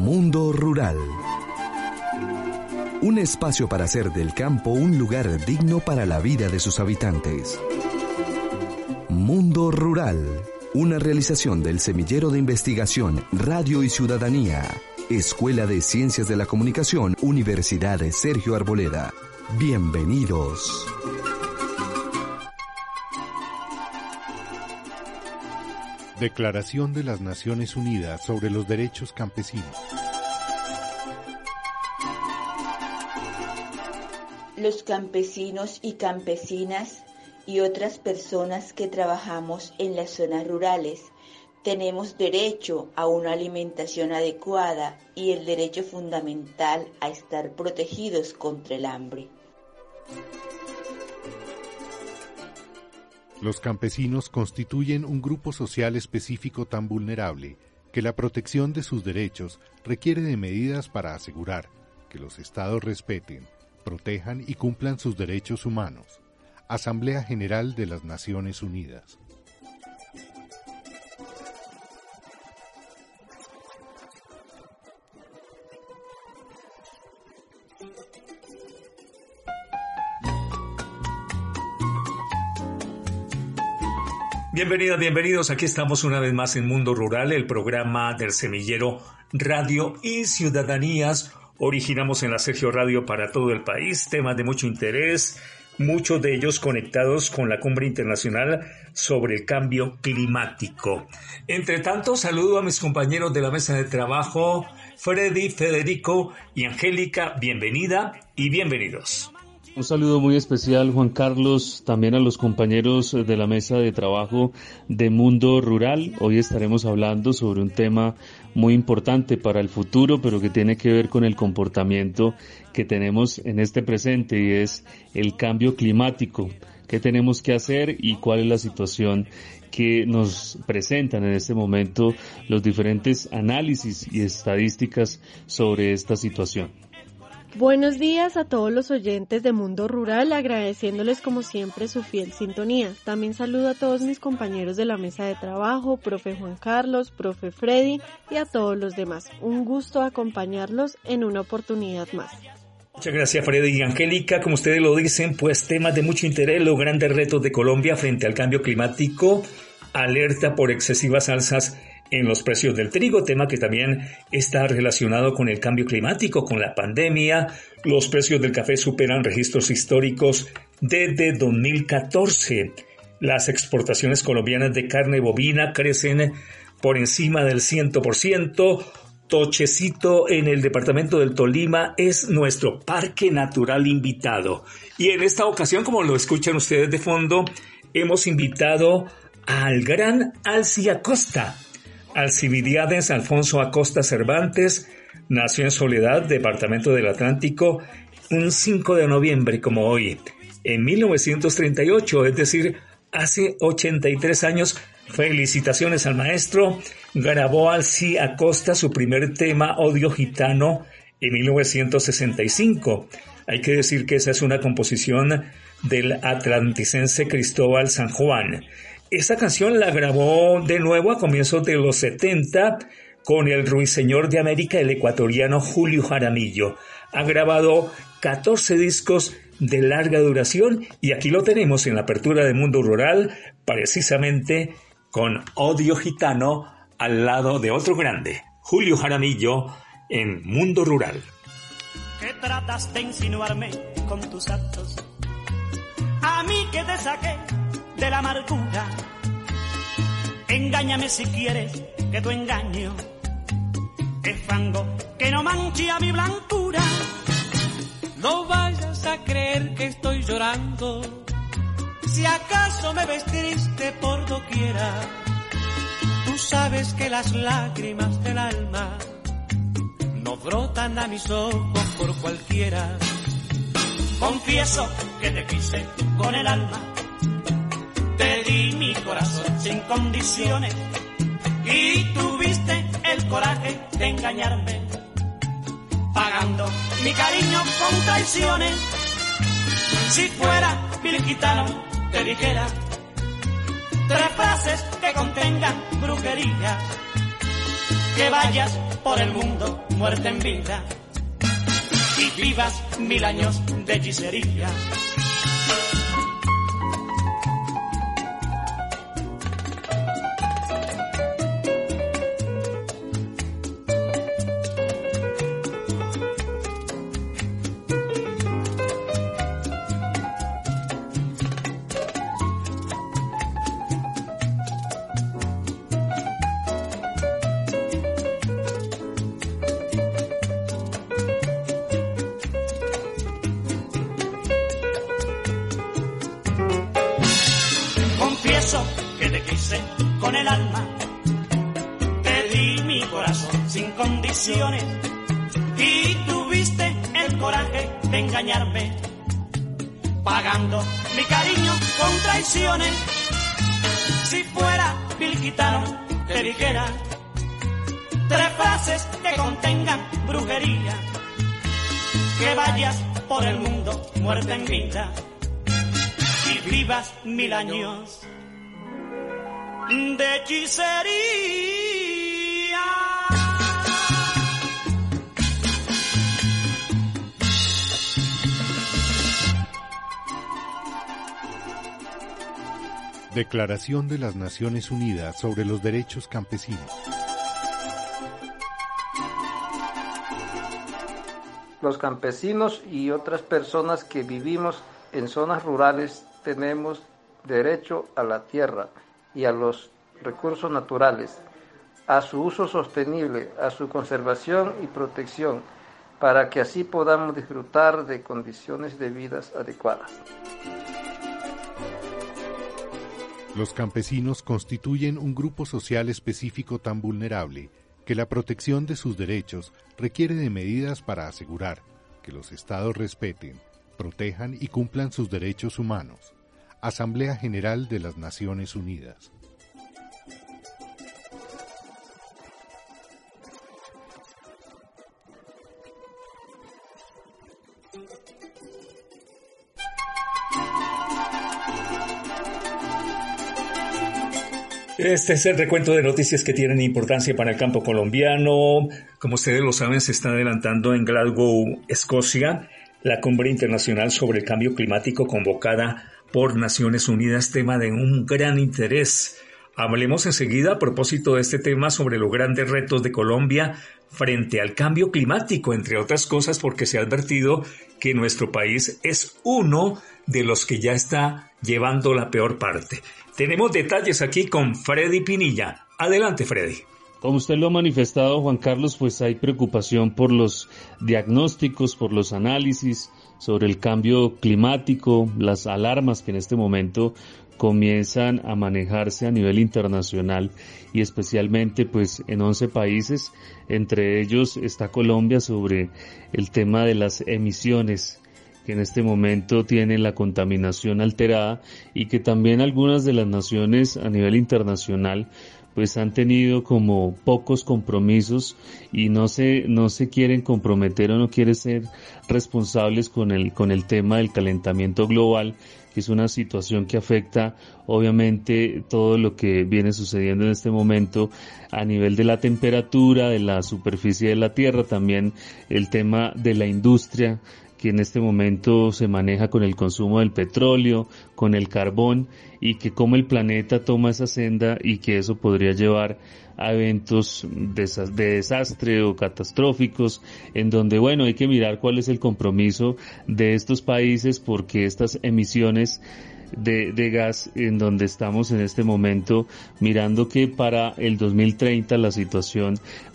Mundo Rural. Un espacio para hacer del campo un lugar digno para la vida de sus habitantes. Mundo Rural. Una realización del Semillero de Investigación Radio y Ciudadanía. Escuela de Ciencias de la Comunicación, Universidad de Sergio Arboleda. Bienvenidos. Declaración de las Naciones Unidas sobre los Derechos Campesinos. Los campesinos y campesinas y otras personas que trabajamos en las zonas rurales tenemos derecho a una alimentación adecuada y el derecho fundamental a estar protegidos contra el hambre. Los campesinos constituyen un grupo social específico tan vulnerable que la protección de sus derechos requiere de medidas para asegurar que los estados respeten, protejan y cumplan sus derechos humanos. Asamblea General de las Naciones Unidas. Bienvenidas, bienvenidos. Aquí estamos una vez más en Mundo Rural, el programa del semillero Radio y Ciudadanías. Originamos en la Sergio Radio para todo el país, temas de mucho interés, muchos de ellos conectados con la cumbre internacional sobre el cambio climático. Entre tanto, saludo a mis compañeros de la mesa de trabajo, Freddy, Federico y Angélica. Bienvenida y bienvenidos. Un saludo muy especial, Juan Carlos, también a los compañeros de la mesa de trabajo de Mundo Rural. Hoy estaremos hablando sobre un tema muy importante para el futuro, pero que tiene que ver con el comportamiento que tenemos en este presente y es el cambio climático. ¿Qué tenemos que hacer y cuál es la situación que nos presentan en este momento los diferentes análisis y estadísticas sobre esta situación? Buenos días a todos los oyentes de Mundo Rural, agradeciéndoles como siempre su fiel sintonía. También saludo a todos mis compañeros de la mesa de trabajo, profe Juan Carlos, profe Freddy y a todos los demás. Un gusto acompañarlos en una oportunidad más. Muchas gracias Freddy y Angélica. Como ustedes lo dicen, pues temas de mucho interés, los grandes retos de Colombia frente al cambio climático, alerta por excesivas alzas en los precios del trigo, tema que también está relacionado con el cambio climático, con la pandemia. Los precios del café superan registros históricos desde 2014. Las exportaciones colombianas de carne bovina crecen por encima del 100%. Tochecito en el departamento del Tolima es nuestro parque natural invitado. Y en esta ocasión, como lo escuchan ustedes de fondo, hemos invitado al gran Alcia Costa Alcibiades Alfonso Acosta Cervantes nació en Soledad, Departamento del Atlántico, un 5 de noviembre como hoy, en 1938, es decir, hace 83 años. Felicitaciones al maestro. Grabó Alci Acosta su primer tema Odio Gitano en 1965. Hay que decir que esa es una composición del atlanticense Cristóbal San Juan. Esta canción la grabó de nuevo a comienzos de los 70 con el ruiseñor de América, el ecuatoriano Julio Jaramillo. Ha grabado 14 discos de larga duración y aquí lo tenemos en la apertura de Mundo Rural, precisamente con Odio Gitano al lado de otro grande, Julio Jaramillo, en Mundo Rural. ¿Qué tratas de insinuarme con tus actos? A mí que te saqué de la amargura. Engáñame si quieres que tu engaño es fango que no manche a mi blancura. No vayas a creer que estoy llorando. Si acaso me ves triste por doquiera, tú sabes que las lágrimas del alma no brotan a mis ojos por cualquiera. Confieso que te quise con el alma mi corazón sin condiciones y tuviste el coraje de engañarme, pagando mi cariño con traiciones. Si fuera Gitano, te dijera tres frases que contengan brujería, que vayas por el mundo, muerte en vida, y vivas mil años de hechicería. Y tuviste el coraje de engañarme, pagando mi cariño con traiciones. Si fuera Gitano, te dijera tres frases que contengan brujería, que vayas por el mundo muerta en vida y vivas mil años de hechicería. Declaración de las Naciones Unidas sobre los Derechos Campesinos. Los campesinos y otras personas que vivimos en zonas rurales tenemos derecho a la tierra y a los recursos naturales, a su uso sostenible, a su conservación y protección, para que así podamos disfrutar de condiciones de vida adecuadas. Los campesinos constituyen un grupo social específico tan vulnerable que la protección de sus derechos requiere de medidas para asegurar que los estados respeten, protejan y cumplan sus derechos humanos. Asamblea General de las Naciones Unidas. Este es el recuento de noticias que tienen importancia para el campo colombiano. Como ustedes lo saben, se está adelantando en Glasgow, Escocia, la cumbre internacional sobre el cambio climático convocada por Naciones Unidas, tema de un gran interés. Hablemos enseguida a propósito de este tema sobre los grandes retos de Colombia frente al cambio climático, entre otras cosas porque se ha advertido que nuestro país es uno de los que ya está llevando la peor parte. Tenemos detalles aquí con Freddy Pinilla. Adelante, Freddy. Como usted lo ha manifestado, Juan Carlos, pues hay preocupación por los diagnósticos, por los análisis sobre el cambio climático, las alarmas que en este momento comienzan a manejarse a nivel internacional y especialmente pues en 11 países, entre ellos está Colombia sobre el tema de las emisiones que en este momento tienen la contaminación alterada y que también algunas de las naciones a nivel internacional pues han tenido como pocos compromisos y no se no se quieren comprometer o no quieren ser responsables con el con el tema del calentamiento global que es una situación que afecta obviamente todo lo que viene sucediendo en este momento a nivel de la temperatura, de la superficie de la Tierra, también el tema de la industria que en este momento se maneja con el consumo del petróleo, con el carbón y que como el planeta toma esa senda y que eso podría llevar a eventos de desastre o catastróficos en donde bueno hay que mirar cuál es el compromiso de estos países porque estas emisiones de, de, gas en donde estamos en este momento mirando que para el 2030 la situación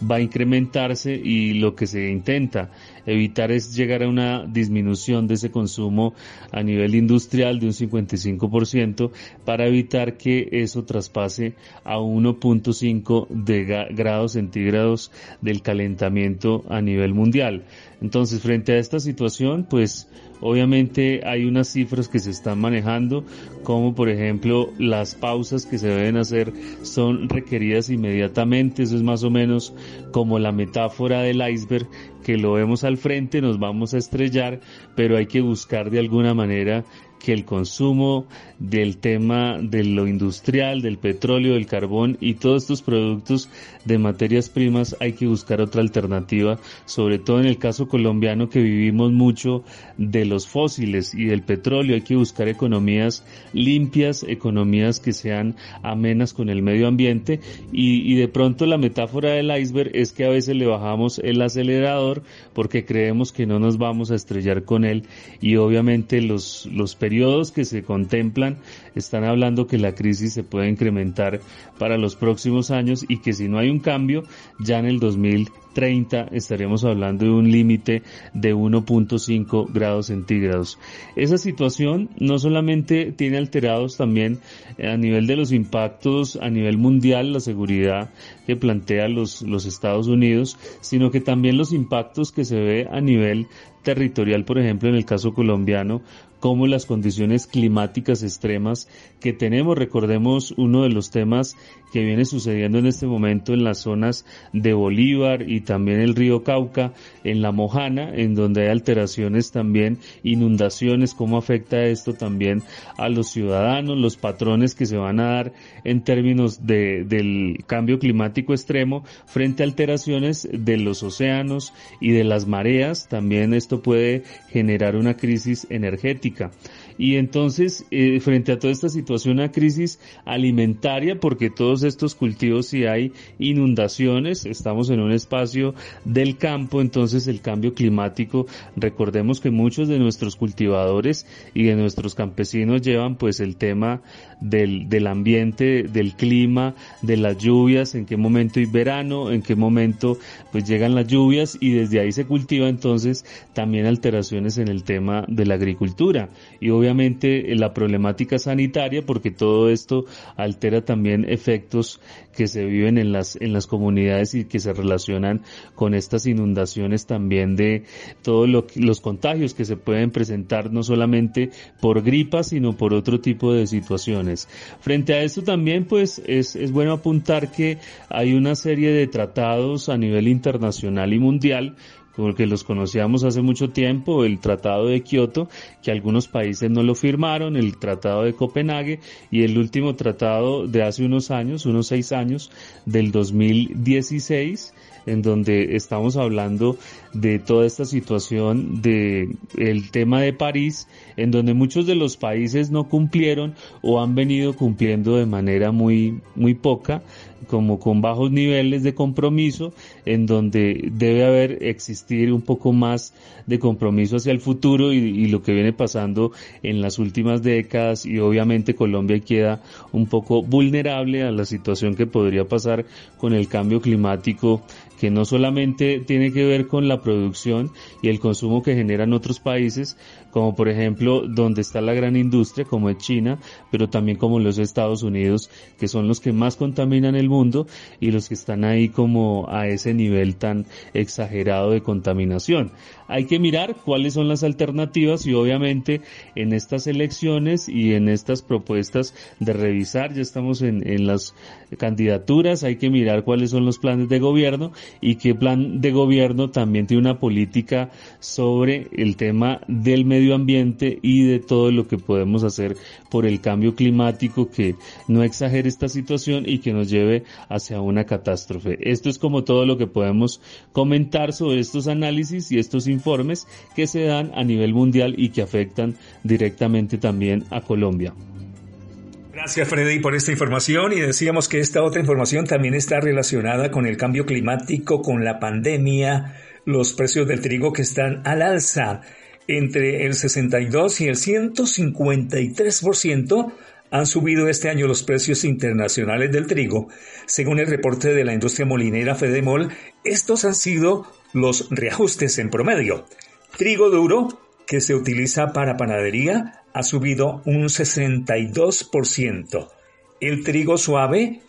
va a incrementarse y lo que se intenta evitar es llegar a una disminución de ese consumo a nivel industrial de un 55% para evitar que eso traspase a 1.5 de grados centígrados del calentamiento a nivel mundial. Entonces, frente a esta situación, pues obviamente hay unas cifras que se están manejando, como por ejemplo las pausas que se deben hacer son requeridas inmediatamente, eso es más o menos como la metáfora del iceberg que lo vemos al frente, nos vamos a estrellar, pero hay que buscar de alguna manera que el consumo del tema de lo industrial, del petróleo, del carbón y todos estos productos de materias primas hay que buscar otra alternativa, sobre todo en el caso colombiano que vivimos mucho de los fósiles y del petróleo, hay que buscar economías limpias, economías que sean amenas con el medio ambiente y, de pronto la metáfora del iceberg es que a veces le bajamos el acelerador porque creemos que no nos vamos a estrellar con él y obviamente los, los periodos que se contemplan están hablando que la crisis se puede incrementar para los próximos años y que si no hay un cambio ya en el 2030 estaremos hablando de un límite de 1.5 grados centígrados. Esa situación no solamente tiene alterados también a nivel de los impactos a nivel mundial, la seguridad que plantea los, los Estados Unidos, sino que también los impactos que se ve a nivel territorial, por ejemplo, en el caso colombiano, como las condiciones climáticas extremas que tenemos. Recordemos uno de los temas que viene sucediendo en este momento en las zonas de Bolívar y también el río Cauca, en la Mojana, en donde hay alteraciones también, inundaciones, cómo afecta esto también a los ciudadanos, los patrones que se van a dar en términos de, del cambio climático extremo frente a alteraciones de los océanos y de las mareas. También esto puede generar una crisis energética. Y entonces, eh, frente a toda esta situación, una crisis alimentaria, porque todos estos cultivos, si hay inundaciones, estamos en un espacio del campo, entonces el cambio climático, recordemos que muchos de nuestros cultivadores y de nuestros campesinos llevan pues el tema del, del ambiente, del clima, de las lluvias, en qué momento hay verano, en qué momento pues llegan las lluvias y desde ahí se cultiva entonces también alteraciones en el tema de la agricultura. Y obviamente la problemática sanitaria porque todo esto altera también efectos que se viven en las, en las comunidades y que se relacionan con estas inundaciones también de todos los contagios que se pueden presentar no solamente por gripas sino por otro tipo de situaciones. Frente a esto también pues es, es bueno apuntar que hay una serie de tratados a nivel internacional y mundial porque los conocíamos hace mucho tiempo, el Tratado de Kioto, que algunos países no lo firmaron, el Tratado de Copenhague y el último tratado de hace unos años, unos seis años, del 2016, en donde estamos hablando de toda esta situación de el tema de París, en donde muchos de los países no cumplieron o han venido cumpliendo de manera muy muy poca como con bajos niveles de compromiso, en donde debe haber existir un poco más de compromiso hacia el futuro y, lo que viene pasando en las últimas décadas y obviamente Colombia queda un poco vulnerable a la situación que podría pasar con el cambio climático que no solamente tiene que ver con la producción y el consumo que generan otros países, como por ejemplo donde está la gran industria como es China, pero también como los Estados Unidos, que son los que más contaminan el mundo y los que están ahí como a ese nivel tan exagerado de contaminación. Hay que mirar cuáles son las alternativas y obviamente en estas elecciones y en estas propuestas de revisar, ya estamos en, en las candidaturas, hay que mirar cuáles son los planes de gobierno y qué plan de gobierno también tiene una política sobre el tema del medio ambiente y de todo lo que podemos hacer por el cambio climático que no exagere esta situación y que nos lleve hacia una catástrofe. Esto es como todo lo que podemos comentar sobre estos análisis y estos informes que se dan a nivel mundial y que afectan directamente también a Colombia. Gracias Freddy por esta información y decíamos que esta otra información también está relacionada con el cambio climático, con la pandemia, los precios del trigo que están al alza entre el 62 y el 153% han subido este año los precios internacionales del trigo. Según el reporte de la industria molinera Fedemol, estos han sido los reajustes en promedio. Trigo duro, que se utiliza para panadería, ha subido un 62%. El trigo suave,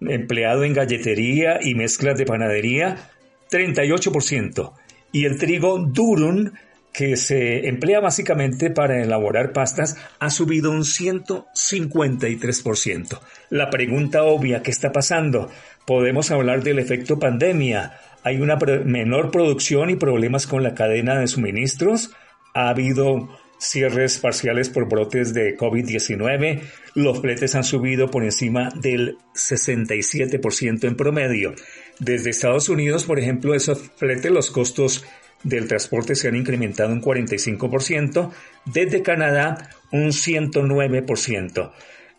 empleado en galletería y mezclas de panadería, 38%. Y el trigo durum, que se emplea básicamente para elaborar pastas, ha subido un 153%. La pregunta obvia, ¿qué está pasando? Podemos hablar del efecto pandemia. ¿Hay una menor producción y problemas con la cadena de suministros? ¿Ha habido cierres parciales por brotes de COVID-19, los fletes han subido por encima del 67% en promedio. Desde Estados Unidos, por ejemplo, esos fletes, los costos del transporte se han incrementado un 45%, desde Canadá un 109%.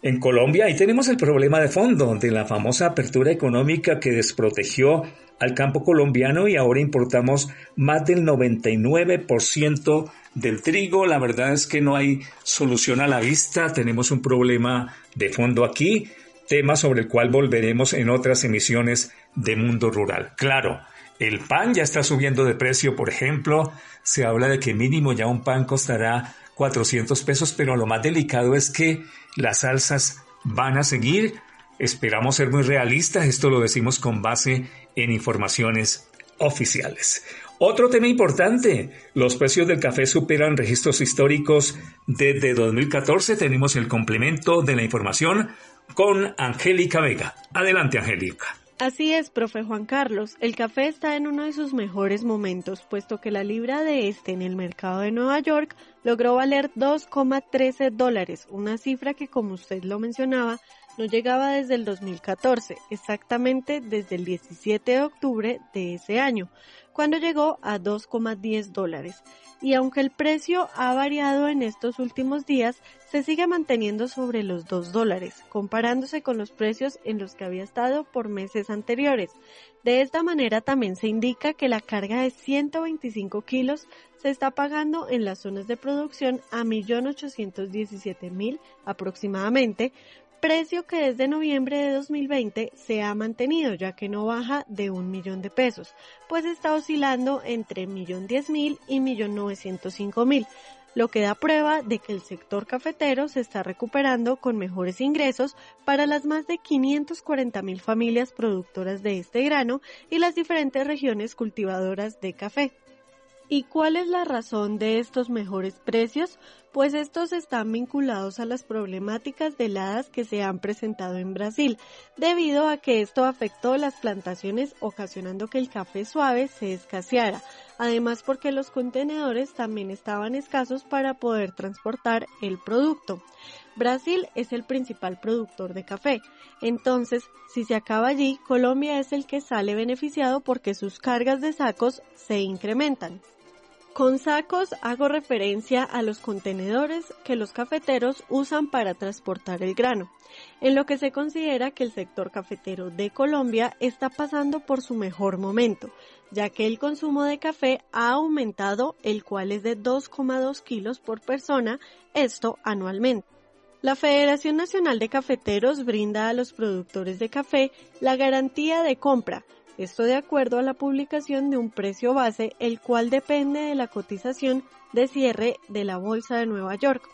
En Colombia ahí tenemos el problema de fondo de la famosa apertura económica que desprotegió al campo colombiano y ahora importamos más del 99% del trigo. La verdad es que no hay solución a la vista. Tenemos un problema de fondo aquí, tema sobre el cual volveremos en otras emisiones de Mundo Rural. Claro, el pan ya está subiendo de precio, por ejemplo. Se habla de que mínimo ya un pan costará 400 pesos, pero lo más delicado es que las alzas van a seguir. Esperamos ser muy realistas, esto lo decimos con base en informaciones oficiales. Otro tema importante, los precios del café superan registros históricos desde 2014. Tenemos el complemento de la información con Angélica Vega. Adelante, Angélica. Así es, profe Juan Carlos. El café está en uno de sus mejores momentos, puesto que la libra de este en el mercado de Nueva York logró valer 2,13 dólares, una cifra que, como usted lo mencionaba, no llegaba desde el 2014, exactamente desde el 17 de octubre de ese año, cuando llegó a 2,10 dólares. Y aunque el precio ha variado en estos últimos días, se sigue manteniendo sobre los 2 dólares, comparándose con los precios en los que había estado por meses anteriores. De esta manera también se indica que la carga de 125 kilos se está pagando en las zonas de producción a 1.817.000 aproximadamente, precio que desde noviembre de 2020 se ha mantenido ya que no baja de un millón de pesos, pues está oscilando entre millón diez mil y millón novecientos mil, lo que da prueba de que el sector cafetero se está recuperando con mejores ingresos para las más de 540 mil familias productoras de este grano y las diferentes regiones cultivadoras de café. ¿Y cuál es la razón de estos mejores precios? Pues estos están vinculados a las problemáticas de heladas que se han presentado en Brasil, debido a que esto afectó las plantaciones ocasionando que el café suave se escaseara, además porque los contenedores también estaban escasos para poder transportar el producto. Brasil es el principal productor de café, entonces si se acaba allí, Colombia es el que sale beneficiado porque sus cargas de sacos se incrementan. Con sacos hago referencia a los contenedores que los cafeteros usan para transportar el grano, en lo que se considera que el sector cafetero de Colombia está pasando por su mejor momento, ya que el consumo de café ha aumentado, el cual es de 2,2 kilos por persona, esto anualmente. La Federación Nacional de Cafeteros brinda a los productores de café la garantía de compra, esto de acuerdo a la publicación de un precio base, el cual depende de la cotización de cierre de la Bolsa de Nueva York.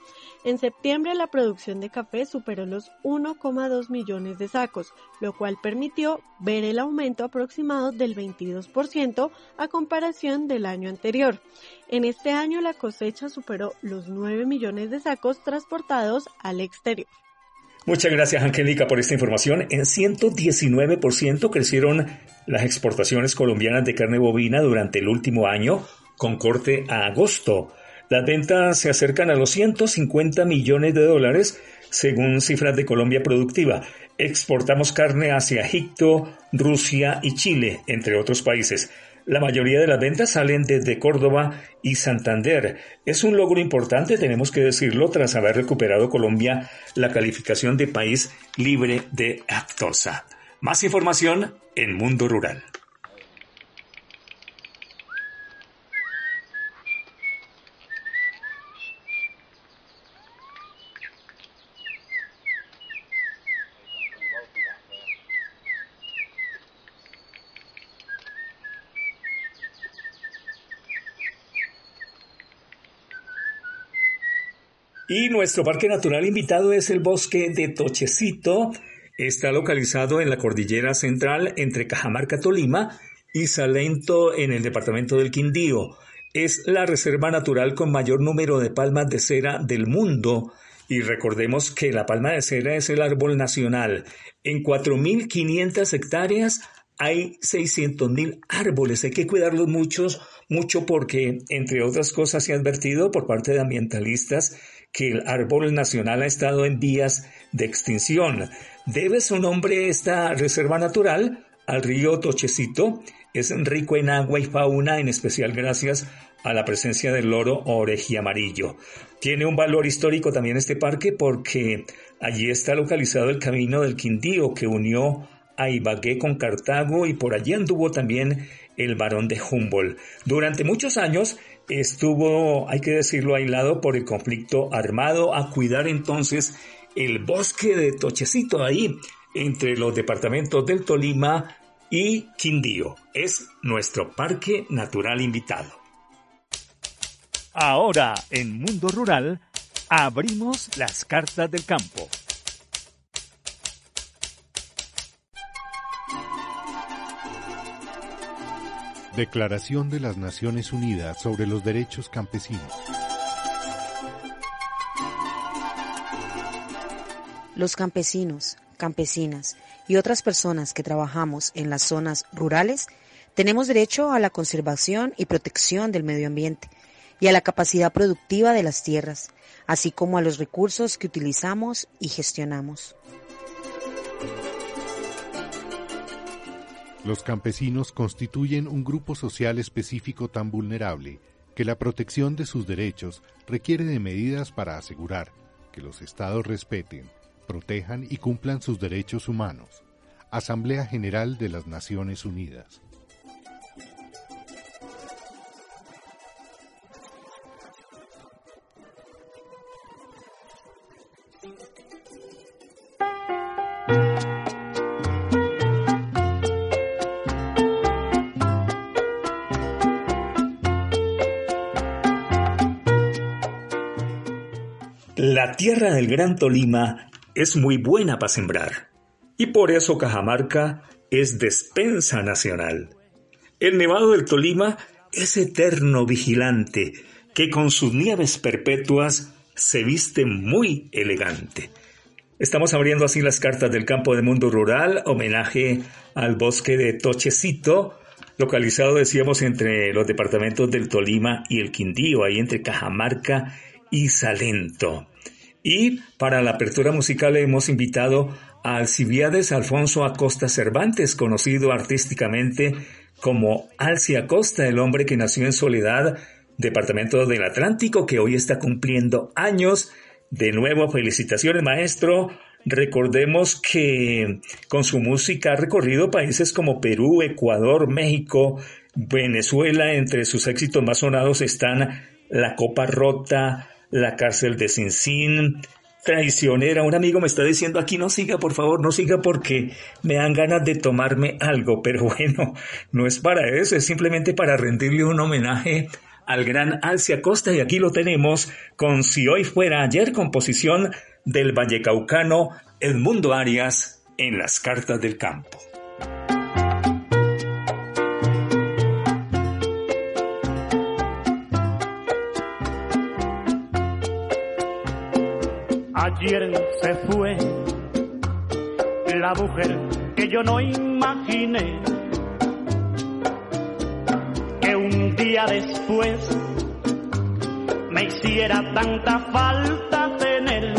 En septiembre la producción de café superó los 1,2 millones de sacos, lo cual permitió ver el aumento aproximado del 22% a comparación del año anterior. En este año la cosecha superó los 9 millones de sacos transportados al exterior. Muchas gracias, Angélica, por esta información. En 119% crecieron las exportaciones colombianas de carne bovina durante el último año, con corte a agosto. Las ventas se acercan a los 150 millones de dólares, según cifras de Colombia Productiva. Exportamos carne hacia Egipto, Rusia y Chile, entre otros países. La mayoría de las ventas salen desde Córdoba y Santander. Es un logro importante, tenemos que decirlo, tras haber recuperado Colombia la calificación de país libre de actosa. Más información en Mundo Rural. Y nuestro parque natural invitado es el bosque de Tochecito. Está localizado en la cordillera central entre Cajamarca, Tolima y Salento en el departamento del Quindío. Es la reserva natural con mayor número de palmas de cera del mundo. Y recordemos que la palma de cera es el árbol nacional. En 4.500 hectáreas hay 600 mil árboles. Hay que cuidarlos muchos, mucho porque, entre otras cosas, se ha advertido por parte de ambientalistas que el árbol nacional ha estado en vías de extinción. Debe su nombre esta reserva natural al río Tochecito. Es rico en agua y fauna, en especial gracias a la presencia del loro amarillo. Tiene un valor histórico también este parque porque allí está localizado el camino del Quindío que unió a Ibagué con Cartago y por allí anduvo también el barón de Humboldt. Durante muchos años estuvo, hay que decirlo, aislado por el conflicto armado a cuidar entonces el bosque de Tochecito ahí entre los departamentos del Tolima y Quindío. Es nuestro parque natural invitado. Ahora en Mundo Rural abrimos las cartas del campo. Declaración de las Naciones Unidas sobre los Derechos Campesinos. Los campesinos, campesinas y otras personas que trabajamos en las zonas rurales tenemos derecho a la conservación y protección del medio ambiente y a la capacidad productiva de las tierras, así como a los recursos que utilizamos y gestionamos. Los campesinos constituyen un grupo social específico tan vulnerable que la protección de sus derechos requiere de medidas para asegurar que los estados respeten, protejan y cumplan sus derechos humanos. Asamblea General de las Naciones Unidas. Del Gran Tolima es muy buena para sembrar y por eso Cajamarca es despensa nacional. El Nevado del Tolima es eterno vigilante que con sus nieves perpetuas se viste muy elegante. Estamos abriendo así las cartas del campo de mundo rural, homenaje al bosque de Tochecito, localizado, decíamos, entre los departamentos del Tolima y el Quindío, ahí entre Cajamarca y Salento. Y para la apertura musical hemos invitado a Alcibiades Alfonso Acosta Cervantes, conocido artísticamente como Alci Acosta, el hombre que nació en Soledad, departamento del Atlántico, que hoy está cumpliendo años. De nuevo, felicitaciones, maestro. Recordemos que con su música ha recorrido países como Perú, Ecuador, México, Venezuela. Entre sus éxitos más sonados están La Copa Rota, la cárcel de Sin traicionera. Un amigo me está diciendo aquí no siga, por favor, no siga porque me dan ganas de tomarme algo, pero bueno, no es para eso, es simplemente para rendirle un homenaje al gran Alcia Costa y aquí lo tenemos con Si hoy fuera ayer, composición del vallecaucano Edmundo Arias en las cartas del campo. Ayer se fue la mujer que yo no imaginé que un día después me hiciera tanta falta tener.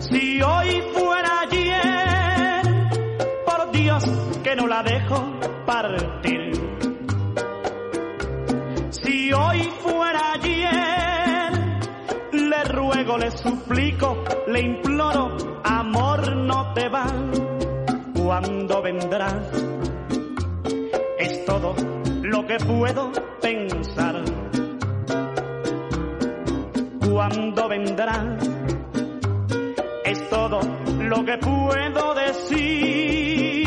Si hoy fuera ayer, por Dios que no la dejo partir. Le suplico, le imploro, amor no te va. Cuando vendrás, es todo lo que puedo pensar. Cuando vendrás, es todo lo que puedo decir.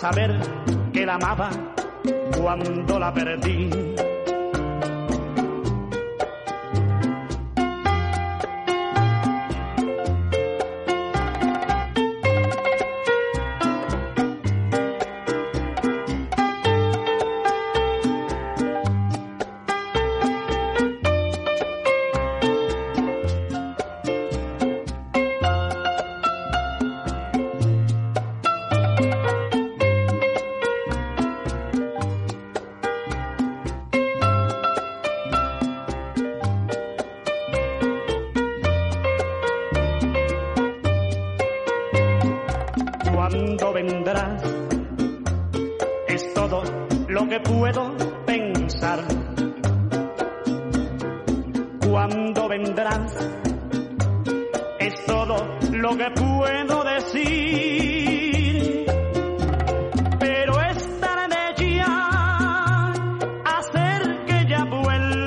Saber que la amaba cuando la perdí.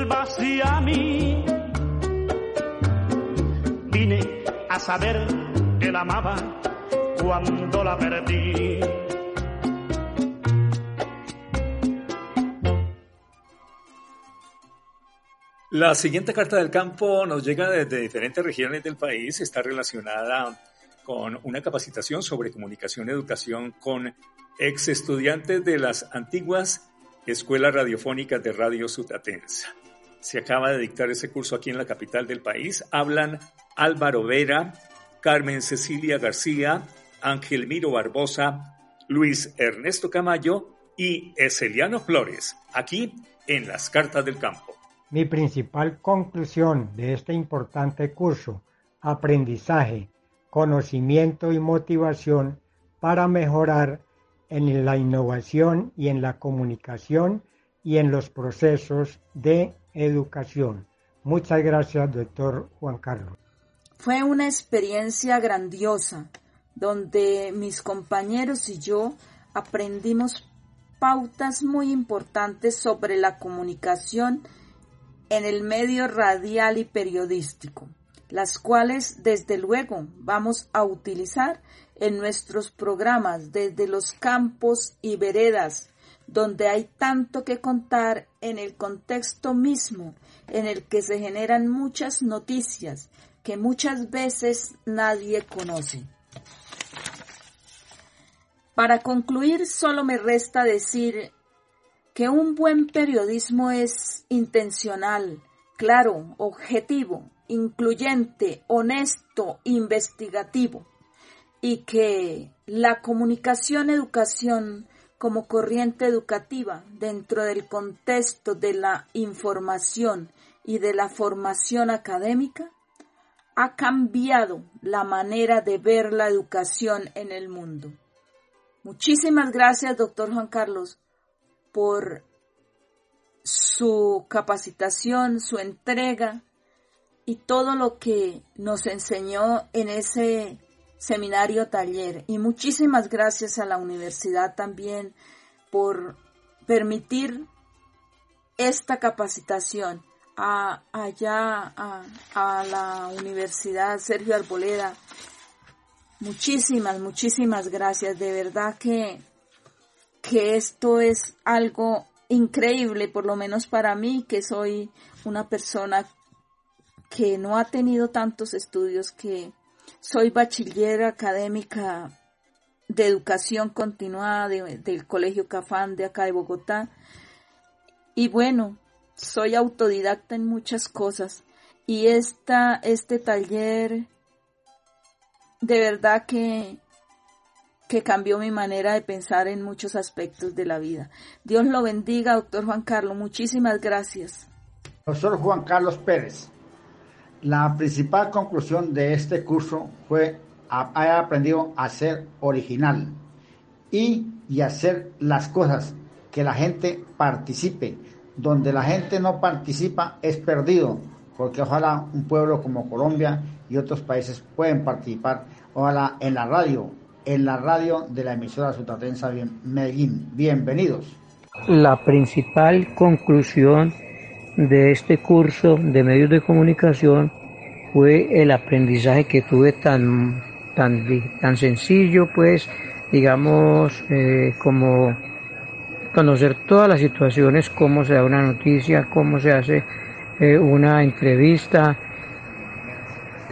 Hacia mí. Vine a saber que la amaba cuando la perdí. La siguiente carta del campo nos llega desde diferentes regiones del país, está relacionada con una capacitación sobre comunicación y educación con ex estudiantes de las antiguas escuelas radiofónicas de Radio Sutatensa. Se acaba de dictar ese curso aquí en la capital del país. Hablan Álvaro Vera, Carmen Cecilia García, Ángel Miro Barbosa, Luis Ernesto Camayo y Eseliano Flores, aquí en las Cartas del Campo. Mi principal conclusión de este importante curso, aprendizaje, conocimiento y motivación para mejorar en la innovación y en la comunicación y en los procesos de educación. Muchas gracias, doctor Juan Carlos. Fue una experiencia grandiosa donde mis compañeros y yo aprendimos pautas muy importantes sobre la comunicación en el medio radial y periodístico, las cuales desde luego vamos a utilizar en nuestros programas desde los campos y veredas, donde hay tanto que contar en el contexto mismo en el que se generan muchas noticias que muchas veces nadie conoce. Para concluir, solo me resta decir que un buen periodismo es intencional, claro, objetivo, incluyente, honesto, investigativo y que la comunicación educación como corriente educativa dentro del contexto de la información y de la formación académica ha cambiado la manera de ver la educación en el mundo. Muchísimas gracias, doctor Juan Carlos, por su capacitación, su entrega y todo lo que nos enseñó en ese seminario taller. Y muchísimas gracias a la universidad también por permitir esta capacitación a, allá a, a la Universidad Sergio Arboleda. Muchísimas, muchísimas gracias. De verdad que que esto es algo increíble, por lo menos para mí, que soy una persona que no ha tenido tantos estudios, que soy bachiller académica de educación continuada del Colegio Cafán de acá de Bogotá. Y bueno, soy autodidacta en muchas cosas. Y esta, este taller, de verdad que que cambió mi manera de pensar en muchos aspectos de la vida. Dios lo bendiga, doctor Juan Carlos. Muchísimas gracias. Doctor Juan Carlos Pérez, la principal conclusión de este curso fue haber aprendido a ser original y, y hacer las cosas que la gente participe. Donde la gente no participa es perdido, porque ojalá un pueblo como Colombia y otros países pueden participar, ojalá en la radio, en la radio de la emisora Sutatensa Medellín. Bienvenidos. La principal conclusión de este curso de medios de comunicación fue el aprendizaje que tuve tan, tan, tan sencillo, pues, digamos, eh, como conocer todas las situaciones, cómo se da una noticia, cómo se hace eh, una entrevista,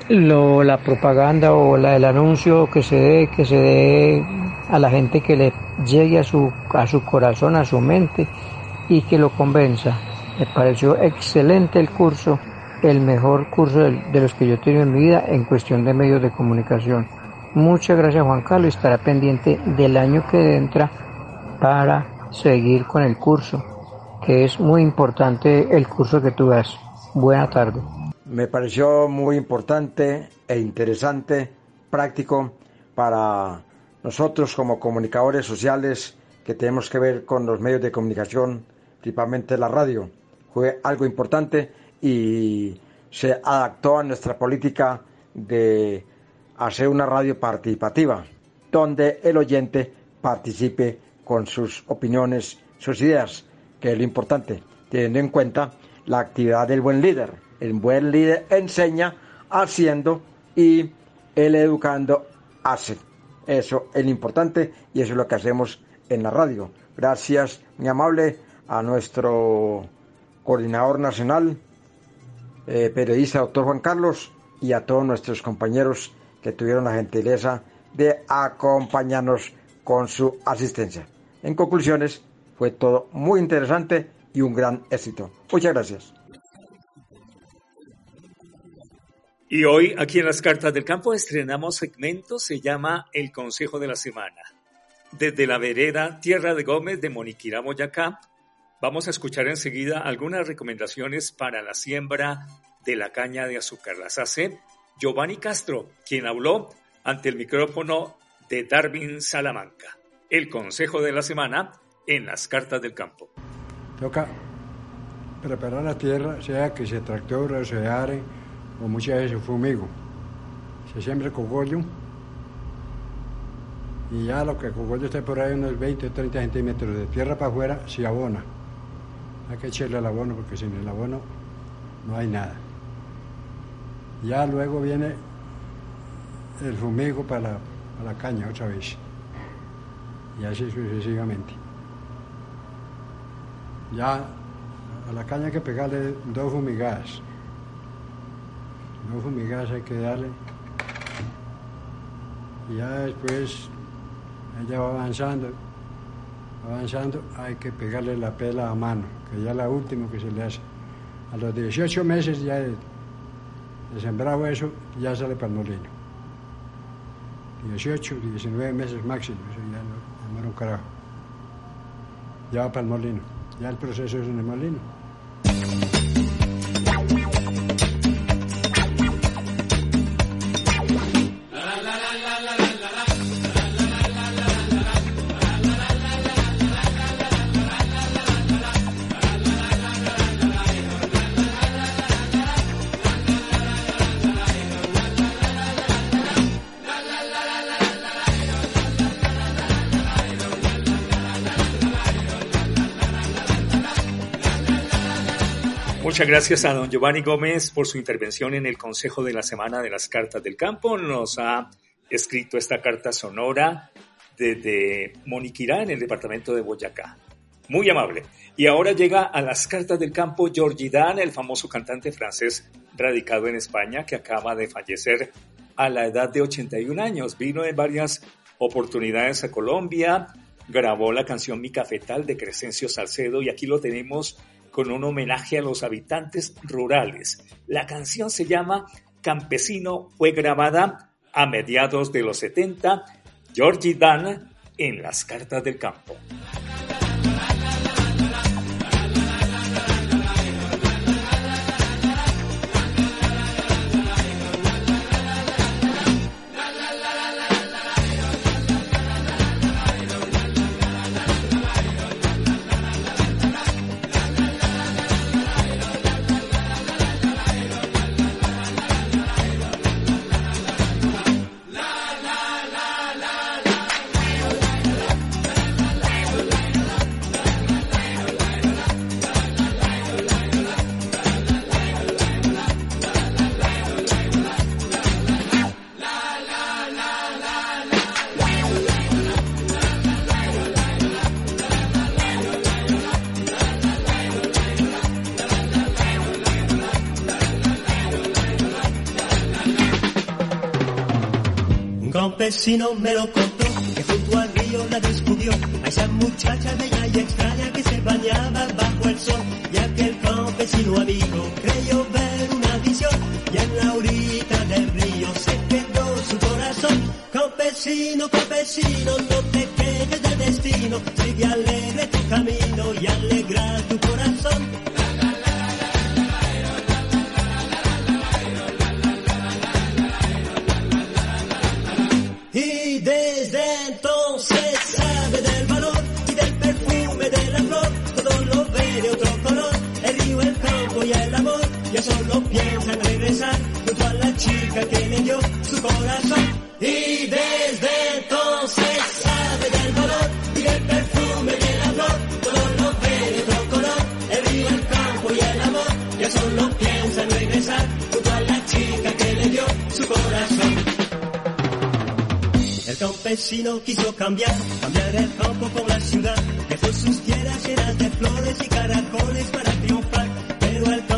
lo, la propaganda o la, el anuncio que se dé, que se dé a la gente que le llegue a su, a su corazón, a su mente y que lo convenza. Me pareció excelente el curso, el mejor curso de, los que yo he tenido en mi vida en cuestión de medios de comunicación. Muchas gracias Juan Carlos, estará pendiente del año que entra para seguir con el curso, que es muy importante el curso que tú das. Buena tarde. Me pareció muy importante e interesante, práctico para nosotros como comunicadores sociales que tenemos que ver con los medios de comunicación, principalmente la radio, fue algo importante y se adaptó a nuestra política de hacer una radio participativa, donde el oyente participe con sus opiniones, sus ideas, que es lo importante, teniendo en cuenta la actividad del buen líder. El buen líder enseña haciendo y el educando hace. Eso es lo importante y eso es lo que hacemos en la radio. Gracias, mi amable, a nuestro coordinador nacional, eh, periodista doctor Juan Carlos, y a todos nuestros compañeros que tuvieron la gentileza de acompañarnos con su asistencia. En conclusiones, fue todo muy interesante y un gran éxito. Muchas gracias. Y hoy aquí en las cartas del campo estrenamos segmento, se llama El Consejo de la Semana. Desde la vereda Tierra de Gómez de Moniquirá, Boyacá, vamos a escuchar enseguida algunas recomendaciones para la siembra de la caña de azúcar. Las hace Giovanni Castro, quien habló ante el micrófono de Darwin Salamanca. El Consejo de la Semana en las cartas del campo. Toca preparar la tierra, sea que se tractora, se are o muchas veces fumigo. Se siembra cogollo y ya lo que cogollo está por ahí unos 20 o 30 centímetros de tierra para afuera se abona. Hay que echarle el abono porque sin el abono no hay nada. Ya luego viene el fumigo para la, caña otra vez. Y así sucesivamente. Ya a la caña hay que pegarle dos fumigadas no fumigas hay que darle. Y ya después ella va avanzando, avanzando, hay que pegarle la pela a mano, que ya es la última que se le hace. A los 18 meses ya de, sembrado eso, ya sale molino. 18, 19 meses máximo, eso ya no demora un carajo. Ya va para el molino, ya el proceso es en el molino. Muchas gracias a don Giovanni Gómez por su intervención en el Consejo de la Semana de las Cartas del Campo. Nos ha escrito esta carta sonora desde Moniquirá, en el departamento de Boyacá. Muy amable. Y ahora llega a las cartas del campo Georgie Dan, el famoso cantante francés radicado en España que acaba de fallecer a la edad de 81 años. Vino en varias oportunidades a Colombia, grabó la canción Mi Cafetal de Crescencio Salcedo y aquí lo tenemos con un homenaje a los habitantes rurales. La canción se llama Campesino, fue grabada a mediados de los 70, Georgie Dan en las cartas del campo. No me lo contó, que junto al río la descubrió, a esa muchacha bella y extraña que se bañaba bajo el sol, y aquel campesino amigo creyó ver una visión, y en la orilla del río se quedó su corazón. Campesino, campesino, no campesino quiso cambiar, cambiar el campo con la ciudad, dejó sus tierras llenas de flores y caracoles para triunfar, pero el campesino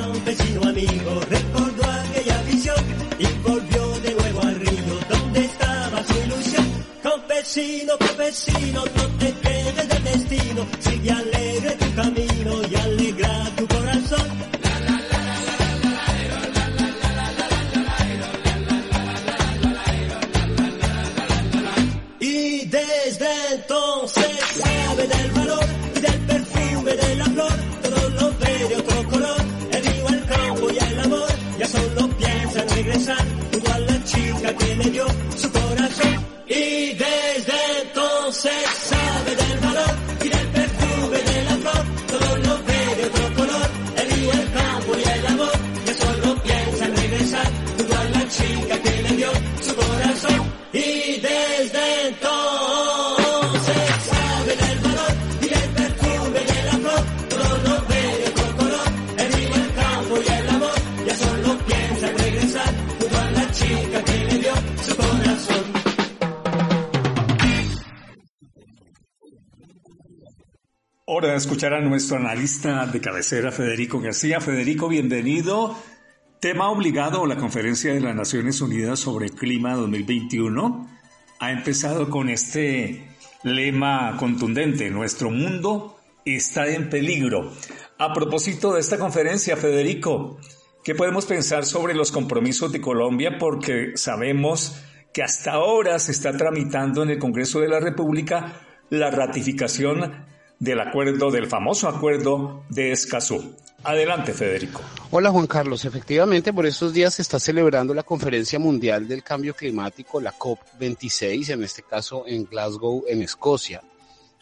Hora de escuchar a nuestro analista de cabecera, Federico García. Federico, bienvenido. Tema obligado, la Conferencia de las Naciones Unidas sobre el Clima 2021 ha empezado con este lema contundente, nuestro mundo está en peligro. A propósito de esta conferencia, Federico, ¿qué podemos pensar sobre los compromisos de Colombia? Porque sabemos que hasta ahora se está tramitando en el Congreso de la República la ratificación del acuerdo, del famoso acuerdo de Escazú. Adelante, Federico. Hola Juan Carlos, efectivamente por estos días se está celebrando la Conferencia Mundial del Cambio Climático, la COP26, en este caso en Glasgow, en Escocia.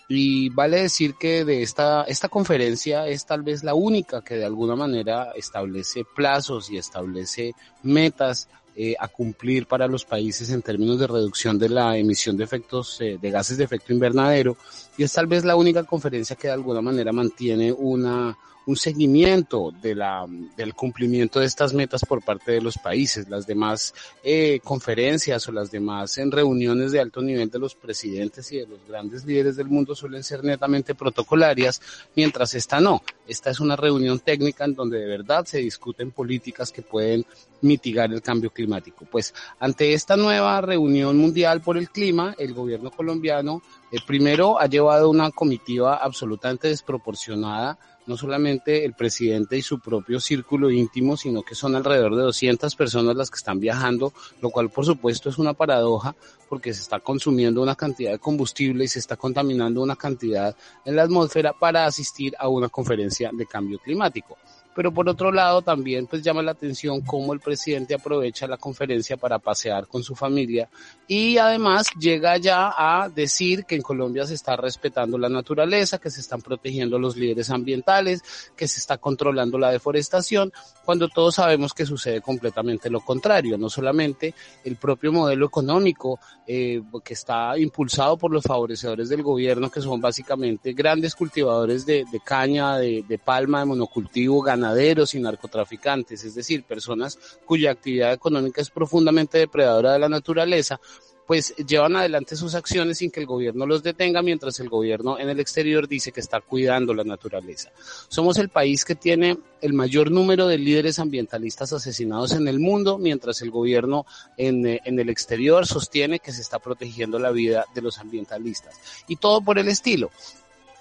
Y vale decir que de esta, esta conferencia es tal vez la única que de alguna manera establece plazos y establece metas eh, a cumplir para los países en términos de reducción de la emisión de efectos eh, de gases de efecto invernadero y es tal vez la única conferencia que de alguna manera mantiene una un seguimiento de la, del cumplimiento de estas metas por parte de los países. Las demás eh, conferencias o las demás en reuniones de alto nivel de los presidentes y de los grandes líderes del mundo suelen ser netamente protocolarias, mientras esta no. Esta es una reunión técnica en donde de verdad se discuten políticas que pueden mitigar el cambio climático. Pues ante esta nueva reunión mundial por el clima, el gobierno colombiano eh, primero ha llevado una comitiva absolutamente desproporcionada no solamente el presidente y su propio círculo íntimo, sino que son alrededor de 200 personas las que están viajando, lo cual por supuesto es una paradoja porque se está consumiendo una cantidad de combustible y se está contaminando una cantidad en la atmósfera para asistir a una conferencia de cambio climático pero por otro lado también pues llama la atención cómo el presidente aprovecha la conferencia para pasear con su familia y además llega ya a decir que en Colombia se está respetando la naturaleza, que se están protegiendo los líderes ambientales, que se está controlando la deforestación, cuando todos sabemos que sucede completamente lo contrario, no solamente el propio modelo económico eh, que está impulsado por los favorecedores del gobierno, que son básicamente grandes cultivadores de, de caña, de, de palma, de monocultivo, ganaderos, y narcotraficantes, es decir, personas cuya actividad económica es profundamente depredadora de la naturaleza, pues llevan adelante sus acciones sin que el gobierno los detenga, mientras el gobierno en el exterior dice que está cuidando la naturaleza. Somos el país que tiene el mayor número de líderes ambientalistas asesinados en el mundo, mientras el gobierno en, en el exterior sostiene que se está protegiendo la vida de los ambientalistas. Y todo por el estilo.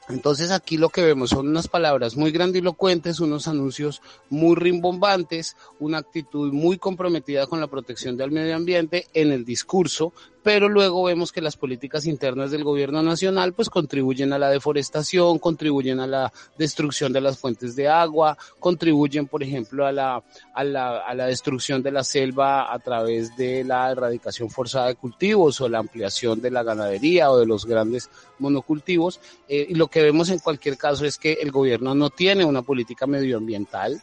Entonces aquí lo que vemos son unas palabras muy grandilocuentes, unos anuncios muy rimbombantes, una actitud muy comprometida con la protección del medio ambiente en el discurso, pero luego vemos que las políticas internas del gobierno nacional pues contribuyen a la deforestación, contribuyen a la destrucción de las fuentes de agua, contribuyen por ejemplo a la, a la, a la destrucción de la selva a través de la erradicación forzada de cultivos o la ampliación de la ganadería o de los grandes monocultivos. Eh, y lo que vemos en cualquier caso es que el gobierno no tiene una política medioambiental,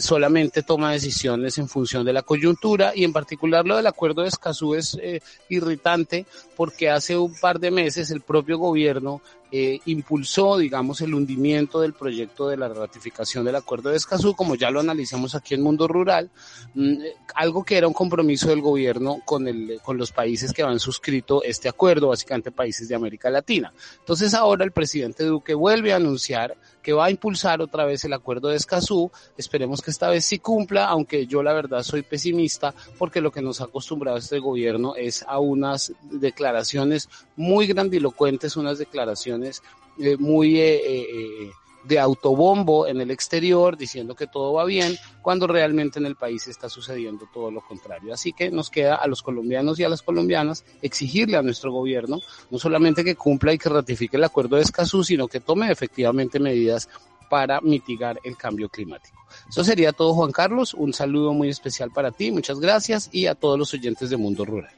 solamente toma decisiones en función de la coyuntura y en particular lo del acuerdo de Escazú es eh, irritante porque hace un par de meses el propio gobierno eh, impulsó, digamos, el hundimiento del proyecto de la ratificación del Acuerdo de Escazú, como ya lo analizamos aquí en Mundo Rural, mm, algo que era un compromiso del gobierno con, el, con los países que han suscrito este acuerdo, básicamente países de América Latina. Entonces ahora el presidente Duque vuelve a anunciar que va a impulsar otra vez el acuerdo de Escazú. Esperemos que esta vez sí cumpla, aunque yo la verdad soy pesimista porque lo que nos ha acostumbrado este gobierno es a unas declaraciones muy grandilocuentes, unas declaraciones eh, muy eh, eh, de autobombo en el exterior diciendo que todo va bien, cuando realmente en el país está sucediendo todo lo contrario. Así que nos queda a los colombianos y a las colombianas exigirle a nuestro gobierno no solamente que cumpla y que ratifique el acuerdo de Escazú, sino que tome efectivamente medidas para mitigar el cambio climático. Eso sería todo, Juan Carlos. Un saludo muy especial para ti, muchas gracias y a todos los oyentes de Mundo Rural.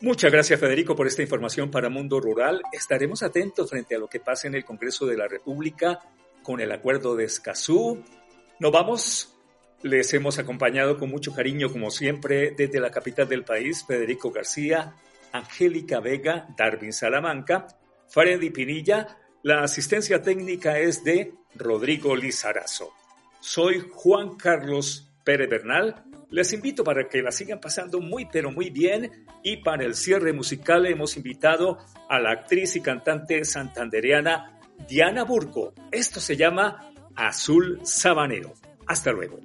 Muchas gracias, Federico, por esta información para Mundo Rural. Estaremos atentos frente a lo que pase en el Congreso de la República con el acuerdo de Escazú. Nos vamos. Les hemos acompañado con mucho cariño, como siempre, desde la capital del país, Federico García, Angélica Vega, Darwin Salamanca, Freddy Pinilla. La asistencia técnica es de Rodrigo Lizarazo. Soy Juan Carlos Pérez Bernal. Les invito para que la sigan pasando muy pero muy bien y para el cierre musical hemos invitado a la actriz y cantante santandereana Diana Burco. Esto se llama Azul Sabanero. Hasta luego.